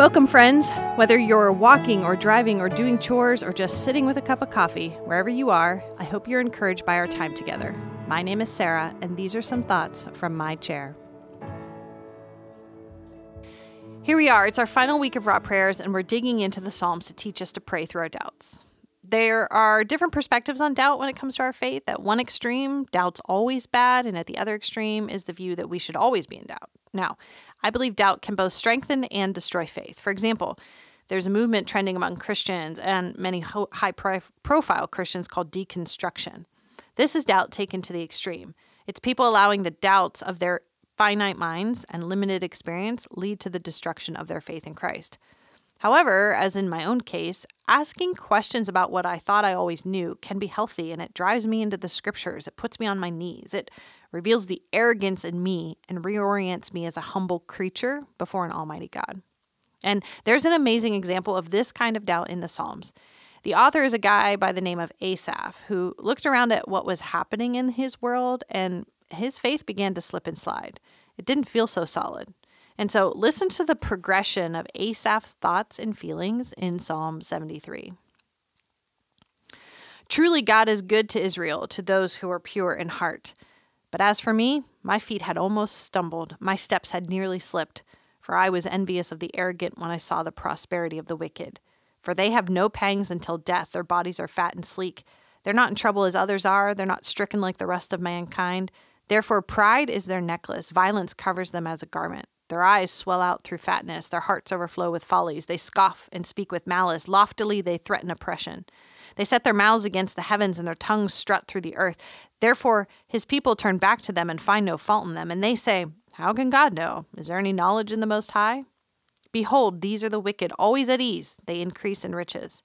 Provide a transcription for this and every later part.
Welcome, friends. Whether you're walking or driving or doing chores or just sitting with a cup of coffee, wherever you are, I hope you're encouraged by our time together. My name is Sarah, and these are some thoughts from my chair. Here we are. It's our final week of Raw Prayers, and we're digging into the Psalms to teach us to pray through our doubts. There are different perspectives on doubt when it comes to our faith. At one extreme, doubt's always bad, and at the other extreme is the view that we should always be in doubt. Now, I believe doubt can both strengthen and destroy faith. For example, there's a movement trending among Christians and many high profile Christians called deconstruction. This is doubt taken to the extreme. It's people allowing the doubts of their finite minds and limited experience lead to the destruction of their faith in Christ. However, as in my own case, asking questions about what I thought I always knew can be healthy and it drives me into the scriptures. It puts me on my knees. It reveals the arrogance in me and reorients me as a humble creature before an almighty God. And there's an amazing example of this kind of doubt in the Psalms. The author is a guy by the name of Asaph who looked around at what was happening in his world and his faith began to slip and slide. It didn't feel so solid. And so listen to the progression of Asaph's thoughts and feelings in Psalm 73. Truly, God is good to Israel, to those who are pure in heart. But as for me, my feet had almost stumbled, my steps had nearly slipped, for I was envious of the arrogant when I saw the prosperity of the wicked. For they have no pangs until death, their bodies are fat and sleek. They're not in trouble as others are, they're not stricken like the rest of mankind. Therefore, pride is their necklace, violence covers them as a garment. Their eyes swell out through fatness, their hearts overflow with follies. They scoff and speak with malice. Loftily they threaten oppression. They set their mouths against the heavens, and their tongues strut through the earth. Therefore his people turn back to them and find no fault in them. And they say, How can God know? Is there any knowledge in the Most High? Behold, these are the wicked, always at ease. They increase in riches.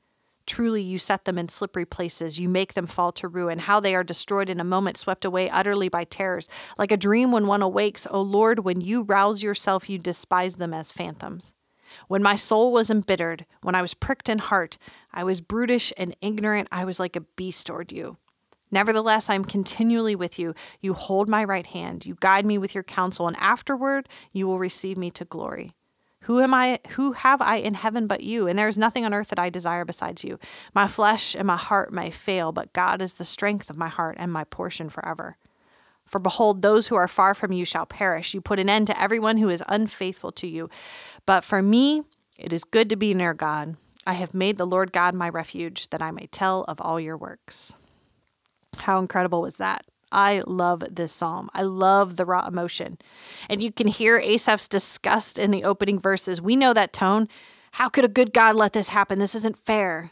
Truly, you set them in slippery places. You make them fall to ruin. How they are destroyed in a moment, swept away utterly by terrors. Like a dream when one awakes, O Lord, when you rouse yourself, you despise them as phantoms. When my soul was embittered, when I was pricked in heart, I was brutish and ignorant. I was like a beast toward you. Nevertheless, I am continually with you. You hold my right hand. You guide me with your counsel, and afterward you will receive me to glory. Who am I? Who have I in heaven but you? And there is nothing on earth that I desire besides you. My flesh and my heart may fail, but God is the strength of my heart and my portion forever. For behold, those who are far from you shall perish. You put an end to everyone who is unfaithful to you. But for me, it is good to be near God. I have made the Lord God my refuge, that I may tell of all your works. How incredible was that? I love this psalm. I love the raw emotion. And you can hear Asaph's disgust in the opening verses. We know that tone. How could a good God let this happen? This isn't fair.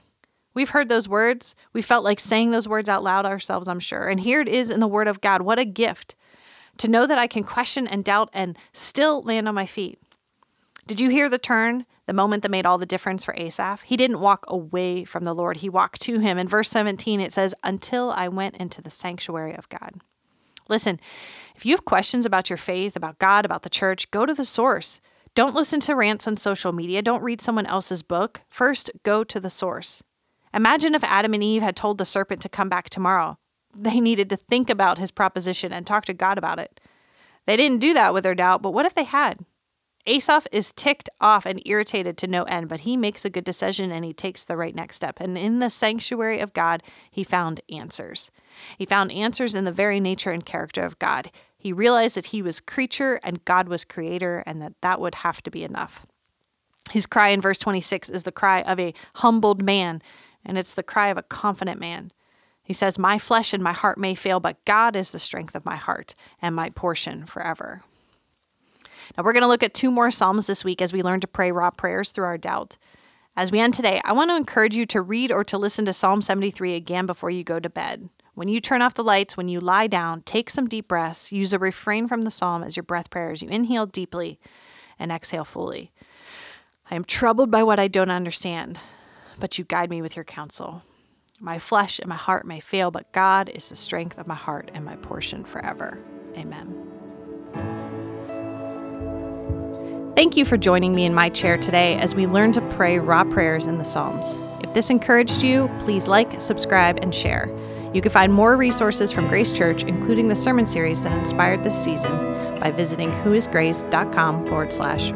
We've heard those words. We felt like saying those words out loud ourselves, I'm sure. And here it is in the Word of God. What a gift to know that I can question and doubt and still land on my feet. Did you hear the turn, the moment that made all the difference for Asaph? He didn't walk away from the Lord, he walked to him. In verse 17, it says, Until I went into the sanctuary of God. Listen, if you have questions about your faith, about God, about the church, go to the source. Don't listen to rants on social media. Don't read someone else's book. First, go to the source. Imagine if Adam and Eve had told the serpent to come back tomorrow. They needed to think about his proposition and talk to God about it. They didn't do that with their doubt, but what if they had? Asaph is ticked off and irritated to no end, but he makes a good decision and he takes the right next step. And in the sanctuary of God, he found answers. He found answers in the very nature and character of God. He realized that he was creature and God was creator, and that that would have to be enough. His cry in verse 26 is the cry of a humbled man, and it's the cry of a confident man. He says, My flesh and my heart may fail, but God is the strength of my heart and my portion forever. Now, we're going to look at two more Psalms this week as we learn to pray raw prayers through our doubt. As we end today, I want to encourage you to read or to listen to Psalm 73 again before you go to bed. When you turn off the lights, when you lie down, take some deep breaths. Use a refrain from the psalm as your breath prayers. You inhale deeply and exhale fully. I am troubled by what I don't understand, but you guide me with your counsel. My flesh and my heart may fail, but God is the strength of my heart and my portion forever. Amen. Thank you for joining me in my chair today as we learn to pray raw prayers in the Psalms. If this encouraged you, please like, subscribe, and share. You can find more resources from Grace Church, including the sermon series that inspired this season, by visiting whoisgrace.com forward slash